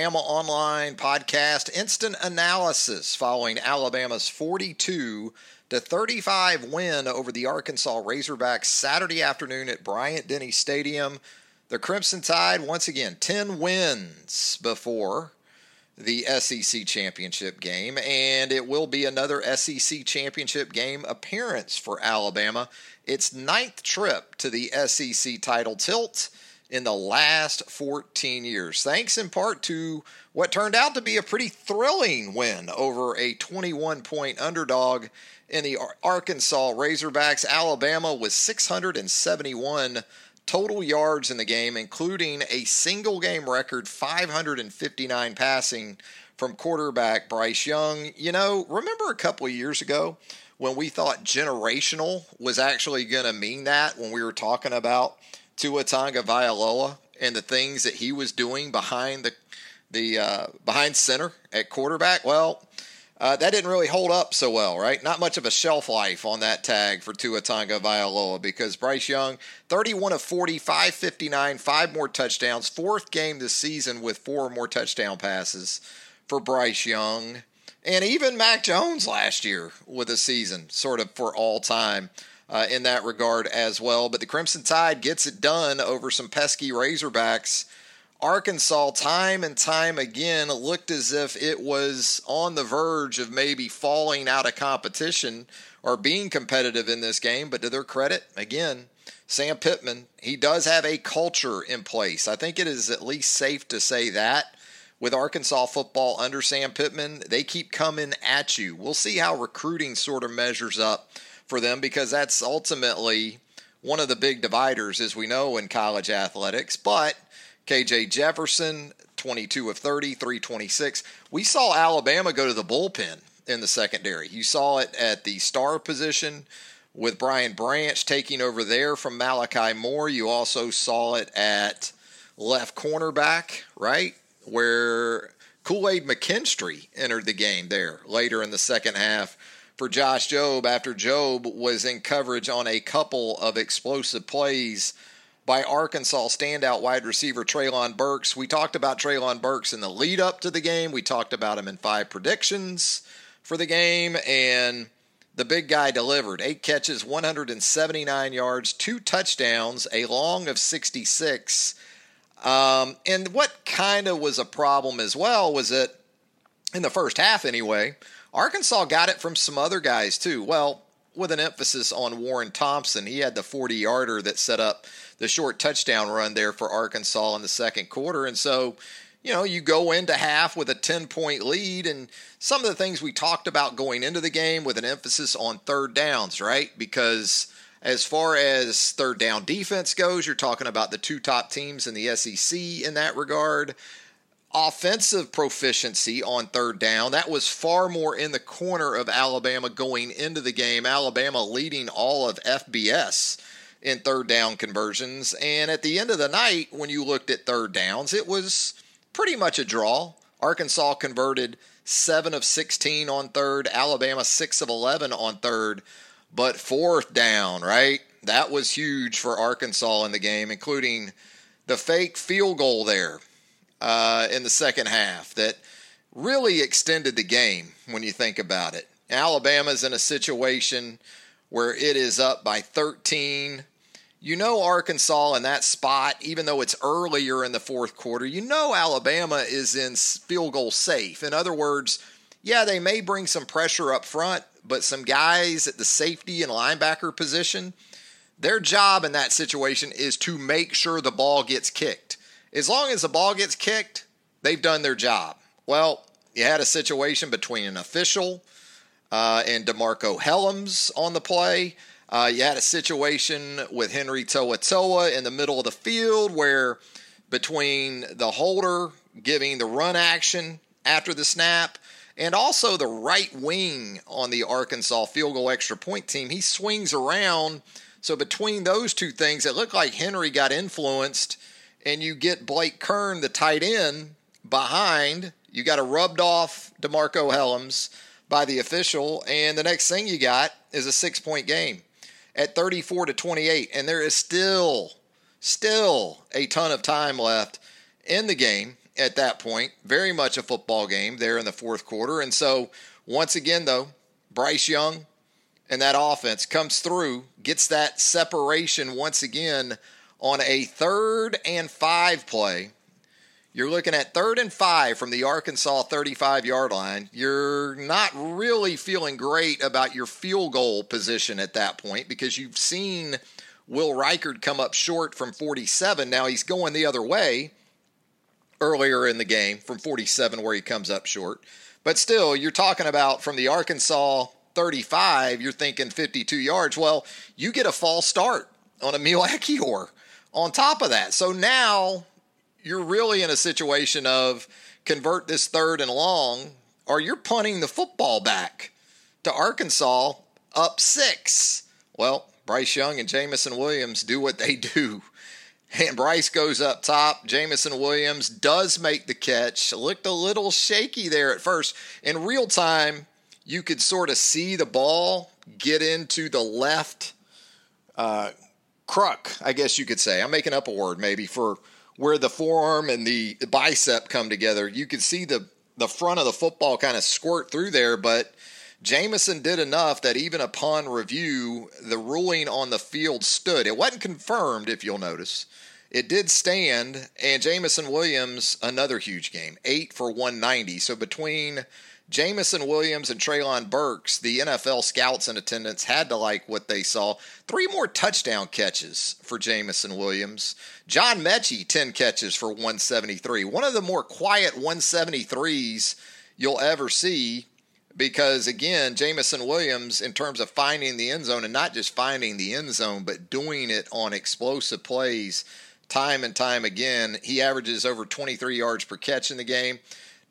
Bama Online podcast instant analysis following Alabama's 42 to 35 win over the Arkansas Razorbacks Saturday afternoon at Bryant Denny Stadium. The Crimson Tide, once again, 10 wins before the SEC championship game, and it will be another SEC championship game appearance for Alabama. Its ninth trip to the SEC title tilt in the last 14 years, thanks in part to what turned out to be a pretty thrilling win over a 21 point underdog in the Arkansas Razorbacks. Alabama was 671 total yards in the game, including a single game record 559 passing from quarterback Bryce Young. You know, remember a couple of years ago when we thought generational was actually going to mean that when we were talking about Tua Tonga Tagovailoa and the things that he was doing behind the the uh, behind center at quarterback. Well, uh, that didn't really hold up so well, right? Not much of a shelf life on that tag for Tua Tonga Tagovailoa because Bryce Young, 31 of 40, 559, five more touchdowns, fourth game this season with four more touchdown passes for Bryce Young. And even Mac Jones last year with a season, sort of for all time uh, in that regard as well. But the Crimson Tide gets it done over some pesky Razorbacks. Arkansas, time and time again, looked as if it was on the verge of maybe falling out of competition or being competitive in this game. But to their credit, again, Sam Pittman, he does have a culture in place. I think it is at least safe to say that with Arkansas football under Sam Pittman, they keep coming at you. We'll see how recruiting sort of measures up for them because that's ultimately one of the big dividers, as we know, in college athletics. But KJ Jefferson, 22 of 30, 326. We saw Alabama go to the bullpen in the secondary. You saw it at the star position with Brian Branch taking over there from Malachi Moore. You also saw it at left cornerback, right? Where Kool Aid McKinstry entered the game there later in the second half for Josh Jobe after Jobe was in coverage on a couple of explosive plays by Arkansas standout wide receiver Treylon Burks. We talked about Treylon Burks in the lead up to the game. We talked about him in five predictions for the game, and the big guy delivered. Eight catches, 179 yards, two touchdowns, a long of 66. Um, and what kind of was a problem as well was that in the first half, anyway, Arkansas got it from some other guys too. Well, with an emphasis on Warren Thompson, he had the 40 yarder that set up the short touchdown run there for Arkansas in the second quarter. And so, you know, you go into half with a 10 point lead, and some of the things we talked about going into the game with an emphasis on third downs, right? Because as far as third down defense goes, you're talking about the two top teams in the SEC in that regard offensive proficiency on third down. That was far more in the corner of Alabama going into the game. Alabama leading all of FBS in third down conversions. And at the end of the night, when you looked at third downs, it was pretty much a draw. Arkansas converted 7 of 16 on third, Alabama 6 of 11 on third. But fourth down, right? That was huge for Arkansas in the game, including the fake field goal there uh, in the second half that really extended the game when you think about it. Alabama's in a situation where it is up by 13. You know Arkansas in that spot, even though it's earlier in the fourth quarter, you know Alabama is in field goal safe. In other words, yeah, they may bring some pressure up front, but some guys at the safety and linebacker position, their job in that situation is to make sure the ball gets kicked. As long as the ball gets kicked, they've done their job. Well, you had a situation between an official uh, and DeMarco Hellams on the play. Uh, you had a situation with Henry To'oTo'o in the middle of the field where between the holder giving the run action after the snap and also the right wing on the Arkansas field goal extra point team, he swings around. So between those two things, it looked like Henry got influenced and you get Blake Kern, the tight end, behind. You got a rubbed off DeMarco Hellams by the official, and the next thing you got is a six point game at 34 to 28, and there is still, still a ton of time left in the game. at that point. Very much a football game there in the fourth quarter. And so, once again, though, Bryce Young and that offense comes through, gets that separation once again on a third and five play. You're looking at third and five from the Arkansas 35 yard line. You're not really feeling great about your field goal position at that point because you've seen Will Reichard come up short from 47. Now he's going the other way earlier in the game from 47 where he comes up short. But still, you're talking about from the Arkansas 35, you're thinking 52 yards. Well, you get a false start on Emil Ekiyor on top of that. So now you're really in a situation of convert this third and long, or you're punting the football back to Arkansas up six. Well, Bryce Young and Jameson Williams do what they do. And Bryce goes up top. Jameson Williams does make the catch. Looked a little shaky there at first. In real time, you could sort of see the ball get into the left uh, cruck, I guess you could say. I'm making up a word maybe for where the forearm and the bicep come together. You could see the, the front of the football kind of squirt through there, but Jameson did enough that even upon review, the ruling on the field stood. It wasn't confirmed, if you'll notice. It did stand, and Jameson Williams, another huge game, eight for 190. So between Jameson Williams and Treylon Burks, the NFL scouts in attendance had to like what they saw. Three more touchdown catches for Jameson Williams. John Metchie, 10 catches for 173. One of the more quiet 173s you'll ever see because, again, Jameson Williams, in terms of finding the end zone and not just finding the end zone, but doing it on explosive plays time and time again, he averages over 23 yards per catch in the game.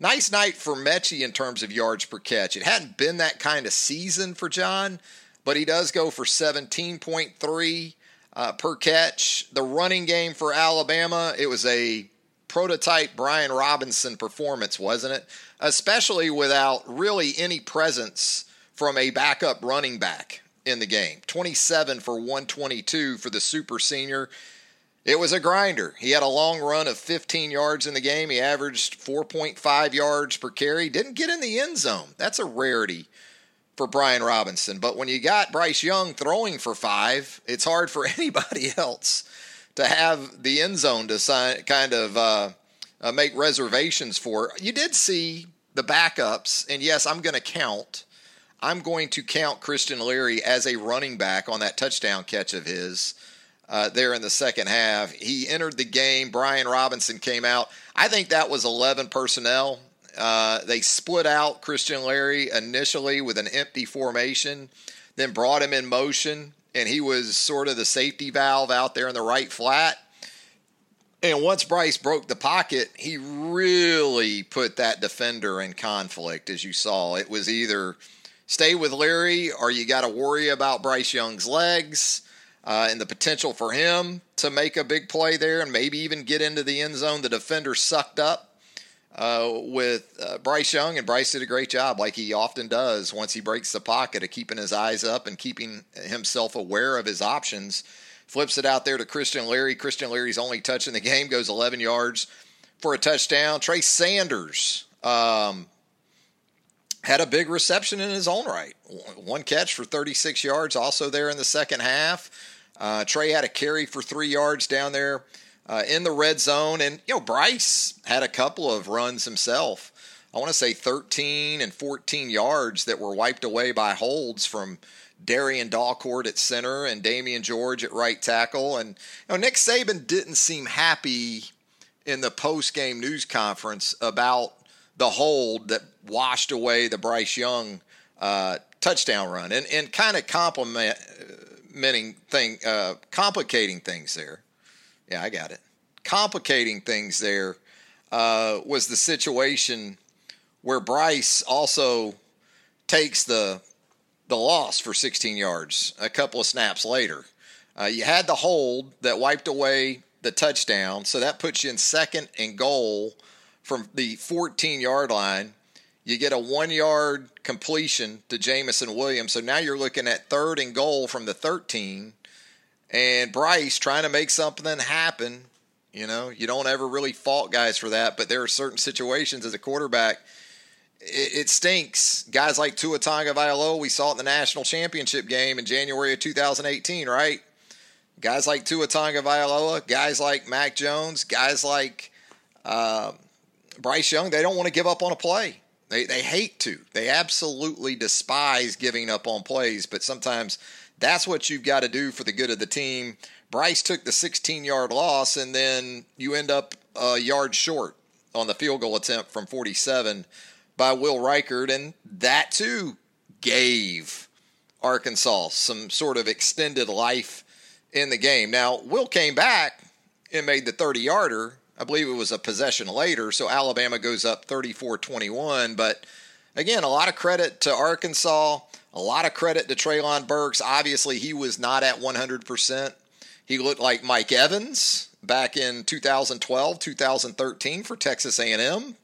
Nice night for Metchie in terms of yards per catch. It hadn't been that kind of season for John, but he does go for 17.3 uh, per catch. The running game for Alabama, it was a prototype Brian Robinson performance, wasn't it? Especially without really any presence from a backup running back in the game. 27 for 122 for the super senior. It was a grinder. He had a long run of 15 yards in the game. He averaged 4.5 yards per carry. Didn't get in the end zone. That's a rarity for Brian Robinson. But when you got Bryce Young throwing for five, it's hard for anybody else to have the end zone to sign, kind of uh, uh, make reservations for. You did see the backups, and yes, I'm going to count. I'm going to count Christian Leary as a running back on that touchdown catch of his uh, there in the second half. He entered the game. Brian Robinson came out. I think that was 11 personnel. Uh, they split out Christian Leary initially with an empty formation, then brought him in motion, and he was sort of the safety valve out there in the right flat. And once Bryce broke the pocket, he really put that defender in conflict, as you saw. It was either stay with Leary or you got to worry about Bryce Young's legs uh, and the potential for him to make a big play there and maybe even get into the end zone. The defender sucked up uh, with uh, Bryce Young, and Bryce did a great job, like he often does once he breaks the pocket, of keeping his eyes up and keeping himself aware of his options. Flips it out there to Christian Leary. Christian Leary's only touch in the game goes 11 yards for a touchdown. Trey Sanders um, had a big reception in his own right. One catch for 36 yards, also there in the second half. Uh, Trey had a carry for three yards down there uh, in the red zone. And, you know, Bryce had a couple of runs himself. I want to say 13 and 14 yards that were wiped away by holds from Darrian Dalcourt at center and Damieon George at right tackle. And you know, Nick Saban didn't seem happy in the post game news conference about the hold that washed away the Bryce Young uh, touchdown run and, and kind of complimenting thing, uh, complicating things there. Yeah, I got it. Complicating things there uh, was the situation where Bryce also takes the the loss for 16 yards a couple of snaps later. Uh, you had the hold that wiped away the touchdown, so that puts you in second and goal from the 14 yard line. You get a one yard completion to Jameson Williams. So now you're looking at third and goal from the 13. And Bryce trying to make something happen You know, you don't ever really fault guys for that, but there are certain situations as a quarterback, it, it stinks. Guys like Tua Tagovailoa, we saw it in the national championship game in January of 2018, right? Guys like Tua Tagovailoa, guys like Mac Jones, guys like uh, Bryce Young, they don't want to give up on a play. They, they hate to. They absolutely despise giving up on plays, but sometimes that's what you've got to do for the good of the team. Bryce took the 16 yard loss, and then you end up a yard short on the field goal attempt from 47 by Will Reichard, and that too gave Arkansas some sort of extended life in the game. Now, Will came back and made the 30 yarder. I believe it was a possession later, so Alabama goes up 34 21. But again, a lot of credit to Arkansas, a lot of credit to Treylon Burks. Obviously, he was not at 100%. He looked like Mike Evans back in 2012, 2013 for Texas A&M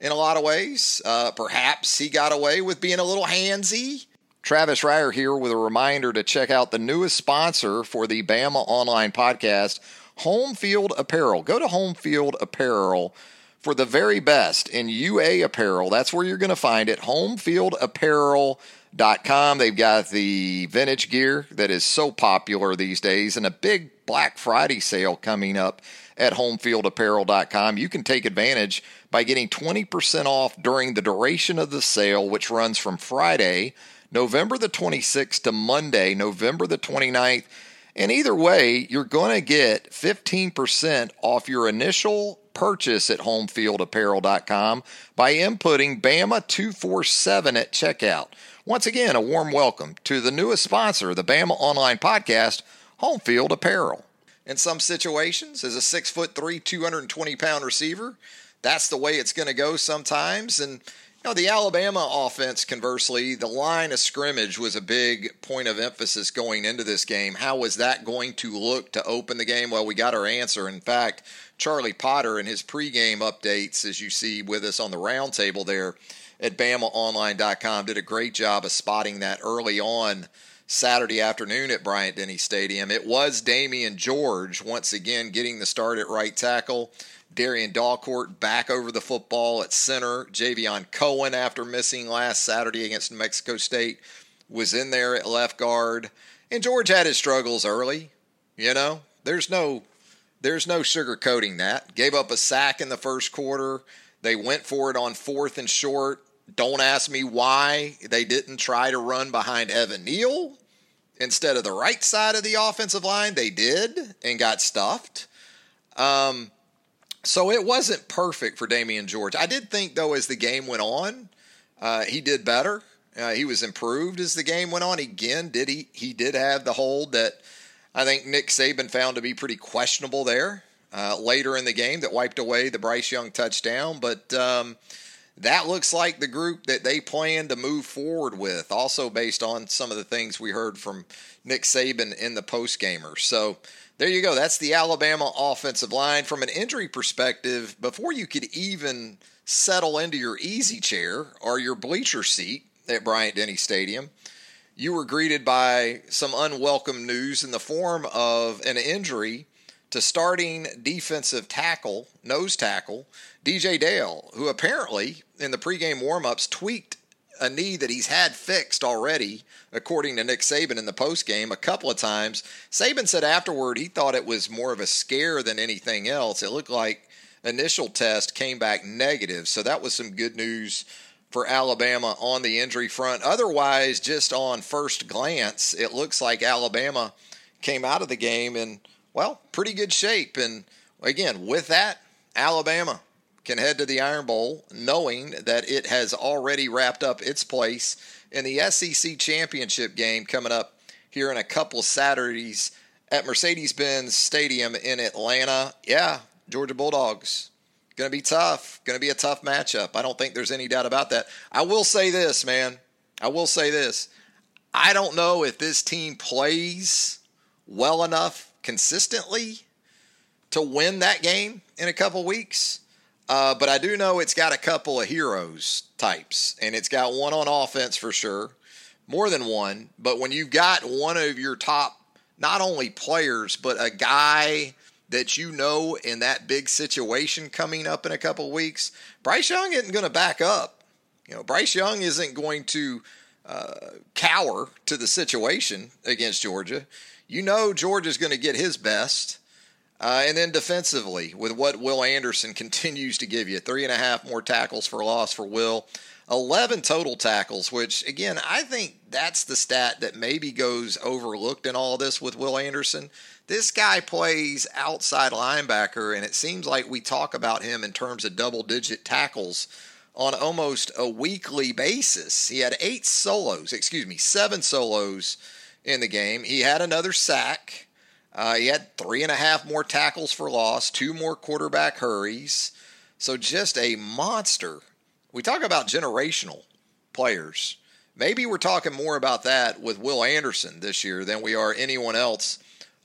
in a lot of ways. Uh, perhaps he got away with being a little handsy. Travis Reier here with a reminder to check out the newest sponsor for the Bama Online podcast, Home Field Apparel. Go to Home Field Apparel for the very best in UA apparel. That's where you're going to find it. Homefieldapparel.com Com. They've got the vintage gear that is so popular these days and a big Black Friday sale coming up at homefieldapparel.com. You can take advantage by getting 20% off during the duration of the sale, which runs from Friday, November the 26th to Monday, November the 29th. And either way, you're going to get 15% off your initial purchase at homefieldapparel.com by inputting BAMA247 at checkout. Once again, a warm welcome to the newest sponsor of the Bama Online Podcast, Homefield Apparel. In some situations, as a six foot three, 220 pound receiver, that's the way it's going to go sometimes. And know, the Alabama offense, conversely, the line of scrimmage was a big point of emphasis going into this game. How was that going to look to open the game? Well, we got our answer. In fact, Charlie Potter in his pregame updates, as you see with us on the roundtable there, at BamaOnline.com did a great job of spotting that early on Saturday afternoon at Bryant Denny Stadium. It was Damieon George once again getting the start at right tackle. Darrian Dalcourt back over the football at center. Javion Cohen, after missing last Saturday against New Mexico State, was in there at left guard. And George had his struggles early. You know, there's no there's no sugarcoating that. Gave up a sack in the first quarter. They went for it on fourth and short. Don't ask me why they didn't try to run behind Evan Neal instead of the right side of the offensive line. They did and got stuffed. Um, so it wasn't perfect for Damieon George. I did think, though, as the game went on, uh, he did better. Uh, he was improved as the game went on. Again, did he? He did have the hold that I think Nick Saban found to be pretty questionable there uh, later in the game that wiped away the Bryce Young touchdown. But um, that looks like the group that they plan to move forward with, also based on some of the things we heard from Nick Saban in the post gamer. So there you go. That's the Alabama offensive line. From an injury perspective, before you could even settle into your easy chair or your bleacher seat at Bryant Denny Stadium, you were greeted by some unwelcome news in the form of an injury to starting defensive tackle, nose tackle, DJ Dale, who apparently in the pregame warmups tweaked a knee that he's had fixed already, according to Nick Saban in the postgame a couple of times. Saban said afterward he thought it was more of a scare than anything else. It looked like initial test came back negative, so that was some good news for Alabama on the injury front. Otherwise, just on first glance, it looks like Alabama came out of the game in well, pretty good shape. And again, with that, Alabama can head to the Iron Bowl knowing that it has already wrapped up its place in the SEC championship game coming up here in a couple Saturdays at Mercedes Benz Stadium in Atlanta. Yeah, Georgia Bulldogs. Going to be tough. Going to be a tough matchup. I don't think there's any doubt about that. I will say this, man. I will say this. I don't know if this team plays well enough consistently to win that game in a couple weeks. Uh, but I do know it's got a couple of heroes types, and it's got one on offense for sure, more than one. But when you've got one of your top, not only players, but a guy that you know in that big situation coming up in a couple weeks, Bryce Young isn't going to back up. You know, Bryce Young isn't going to uh, cower to the situation against Georgia. You know Georgia's going to get his best. Uh, and then defensively, with what Will Anderson continues to give you, three and a half more tackles for loss for Will, 11 total tackles, which, again, I think that's the stat that maybe goes overlooked in all this with Will Anderson. This guy plays outside linebacker, and it seems like we talk about him in terms of double digit tackles on almost a weekly basis. He had eight solos, excuse me, seven solos in the game. He had another sack. Uh, he had three and a half more tackles for loss, two more quarterback hurries. So just a monster. We talk about generational players. Maybe we're talking more about that with Will Anderson this year than we are anyone else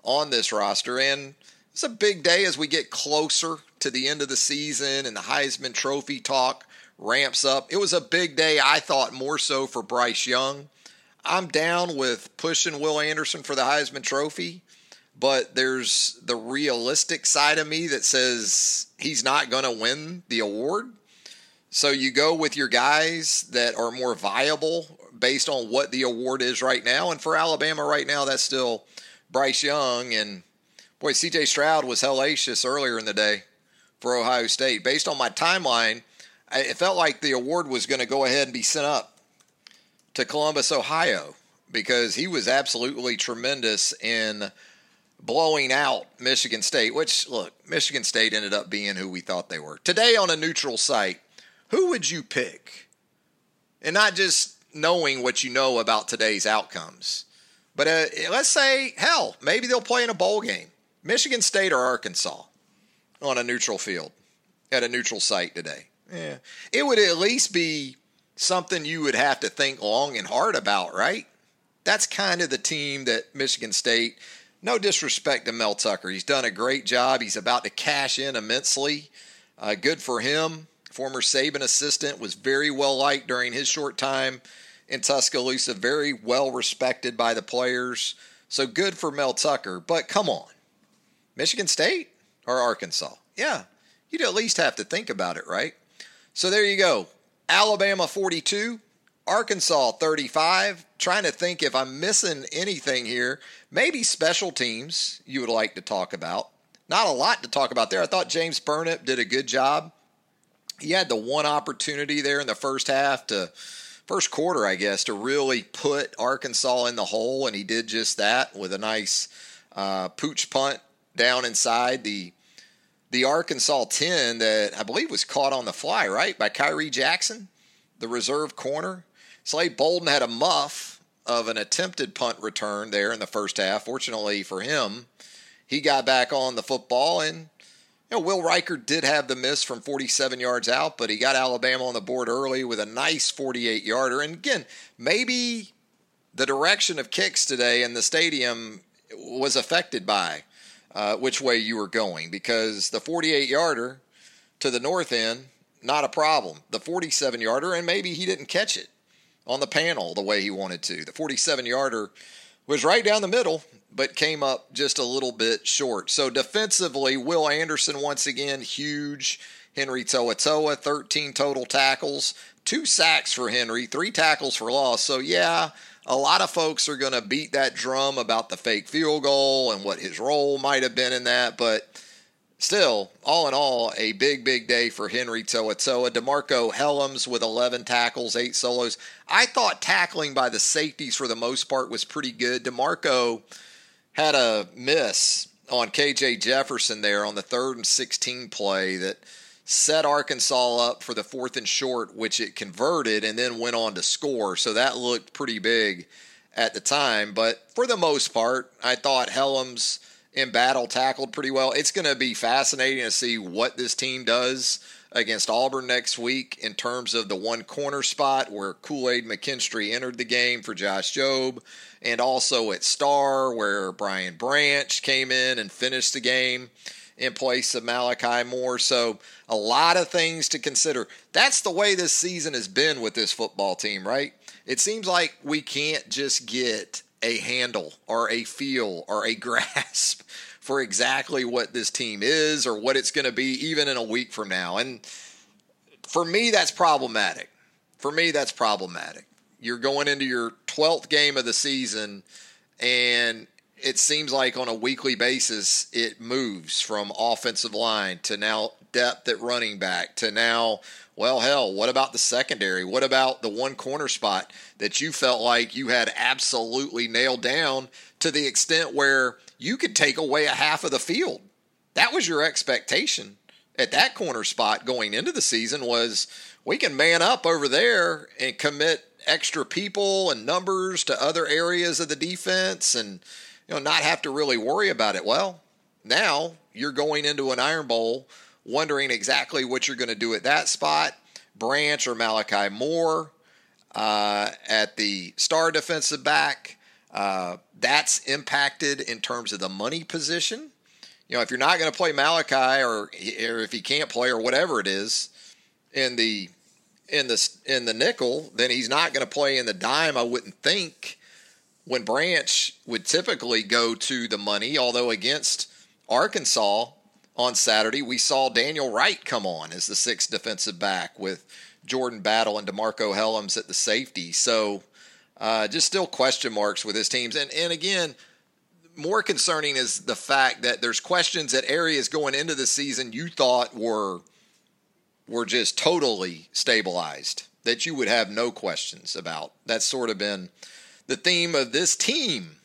on this roster. And it's a big day as we get closer to the end of the season and the Heisman Trophy talk ramps up. It was a big day, I thought, more so for Bryce Young. I'm down with pushing Will Anderson for the Heisman Trophy but there's the realistic side of me that says he's not going to win the award. So you go with your guys that are more viable based on what the award is right now. And for Alabama right now, that's still Bryce Young. And boy, CJ Stroud was hellacious earlier in the day for Ohio State. Based on my timeline, it felt like the award was going to go ahead and be sent up to Columbus, Ohio, because he was absolutely tremendous in blowing out Michigan State, which, look, Michigan State ended up being who we thought they were. Today on a neutral site, who would you pick? And not just knowing what you know about today's outcomes, but uh, let's say, hell, maybe they'll play in a bowl game. Michigan State or Arkansas on a neutral field at a neutral site today. Yeah. It would at least be something you would have to think long and hard about, right? That's kind of the team that Michigan State no disrespect to Mel Tucker. He's done a great job. He's about to cash in immensely. Uh, good for him. Former Saban assistant was very well liked during his short time in Tuscaloosa, very well respected by the players. So good for Mel Tucker. But come on, Michigan State or Arkansas? Yeah, you'd at least have to think about it, right? So there you go. Alabama 42, Arkansas 35. Trying to think if I'm missing anything here. Maybe special teams you would like to talk about. Not a lot to talk about there. I thought James Burnip did a good job. He had the one opportunity there in the first half to first quarter, I guess, to really put Arkansas in the hole, and he did just that with a nice uh, pooch punt down inside the the Arkansas 10 that I believe was caught on the fly, right, by Khyree Jackson, the reserve corner. Slade Bolden had a muff of an attempted punt return there in the first half. Fortunately for him, he got back on the football and you know, Will Reichard did have the miss from 47 yards out, but he got Alabama on the board early with a nice 48 yarder. And again, maybe the direction of kicks today in the stadium was affected by uh, which way you were going because the 48 yarder to the north end, not a problem. The 47 yarder, and maybe he didn't catch it on the panel the way he wanted to. The 47 yarder was right down the middle, but came up just a little bit short. So defensively, Will Anderson once again huge. Henry To'oTo'o, 13 total tackles, two sacks for Henry, three tackles for loss. So yeah, a lot of folks are going to beat that drum about the fake field goal and what his role might have been in that, but Still, all in all, a big, big day for Henry To'oTo'o. DeMarco Hellams with 11 tackles, 8 solos. I thought tackling by the safeties for the most part was pretty good. DeMarco had a miss on KJ Jefferson there on the third and 16 play that set Arkansas up for the fourth and short, which it converted and then went on to score. So that looked pretty big at the time. But for the most part, I thought Hellams – in battle tackled pretty well. It's going to be fascinating to see what this team does against Auburn next week in terms of the one corner spot where Kool Aid McKinstry entered the game for Josh Jobe, and also at Star where Brian Branch came in and finished the game in place of Malachi Moore. So, a lot of things to consider. That's the way this season has been with this football team, right? It seems like we can't just get a handle or a feel or a grasp for exactly what this team is or what it's going to be even in a week from now. And for me, that's problematic. For me, that's problematic. You're going into your 12th game of the season, and it seems like on a weekly basis, it moves from offensive line to now depth at running back to now, well, hell, what about the secondary? What about the one corner spot that you felt like you had absolutely nailed down to the extent where you could take away a half of the field. That was your expectation at that corner spot going into the season was we can man up over there and commit extra people and numbers to other areas of the defense and you know not have to really worry about it. Well, now you're going into an Iron Bowl wondering exactly what you're going to do at that spot. Branch or Malachi Moore uh, at the star defensive back. Uh, that's impacted in terms of the money position. You know, if you're not going to play Malachi, or, or if he can't play, or whatever it is, in the in the in the nickel, then he's not going to play in the dime. I wouldn't think. When Branch would typically go to the money, although against Arkansas on Saturday, we saw Daniel Wright come on as the sixth defensive back with Jordan Battle and DeMarco Hellams at the safety. So uh, just still question marks with his teams. And, and again, more concerning is the fact that there's questions at areas going into the season you thought were were just totally stabilized that you would have no questions about. That's sort of been the theme of this team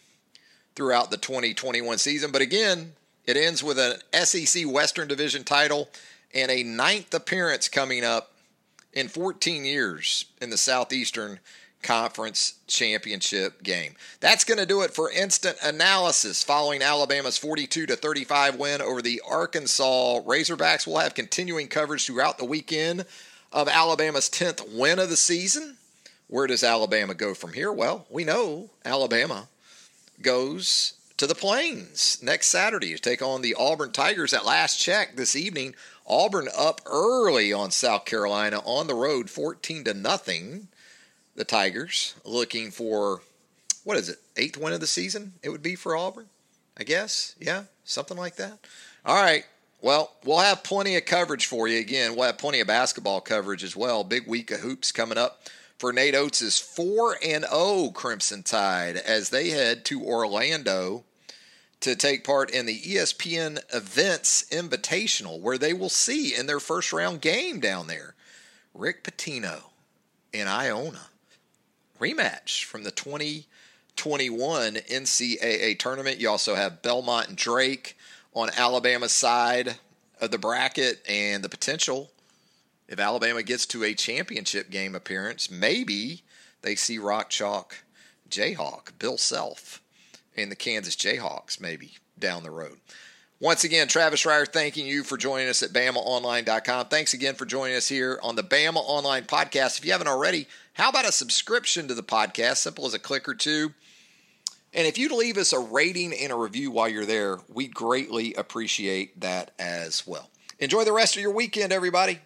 throughout the 2021 season. But again, it ends with an SEC Western Division title and a ninth appearance coming up in 14 years in the Southeastern Conference Championship game. That's going to do it for instant analysis following Alabama's 42 to 35 win over the Arkansas Razorbacks. We'll have continuing coverage throughout the weekend of Alabama's 10th win of the season. Where does Alabama go from here? Well, we know Alabama goes to the Plains next Saturday to take on the Auburn Tigers at last check this evening. Auburn up early on South Carolina on the road 14 to nothing the Tigers, looking for what is it, eighth win of the season? It would be for Auburn, I guess. Yeah, something like that. All right. Well, we'll have plenty of coverage for you. Again, we'll have plenty of basketball coverage as well. Big week of hoops coming up for Nate Oats' is 4 and 0 Crimson Tide as they head to Orlando to take part in the ESPN Events Invitational, where they will see in their first round game down there Rick Pitino and Iona rematch from the 2021 NCAA tournament. You also have Belmont and Drake on Alabama's side of the bracket, and the potential if Alabama gets to a championship game appearance, maybe they see Rock Chalk Jayhawk, Bill Self, and the Kansas Jayhawks maybe down the road. Once again, Travis Reier thanking you for joining us at BamaOnline.com. Thanks again for joining us here on the Bama Online Podcast. If you haven't already, how about a subscription to the podcast? Simple as a click or two. And if you'd leave us a rating and a review while you're there, we'd greatly appreciate that as well. Enjoy the rest of your weekend, everybody.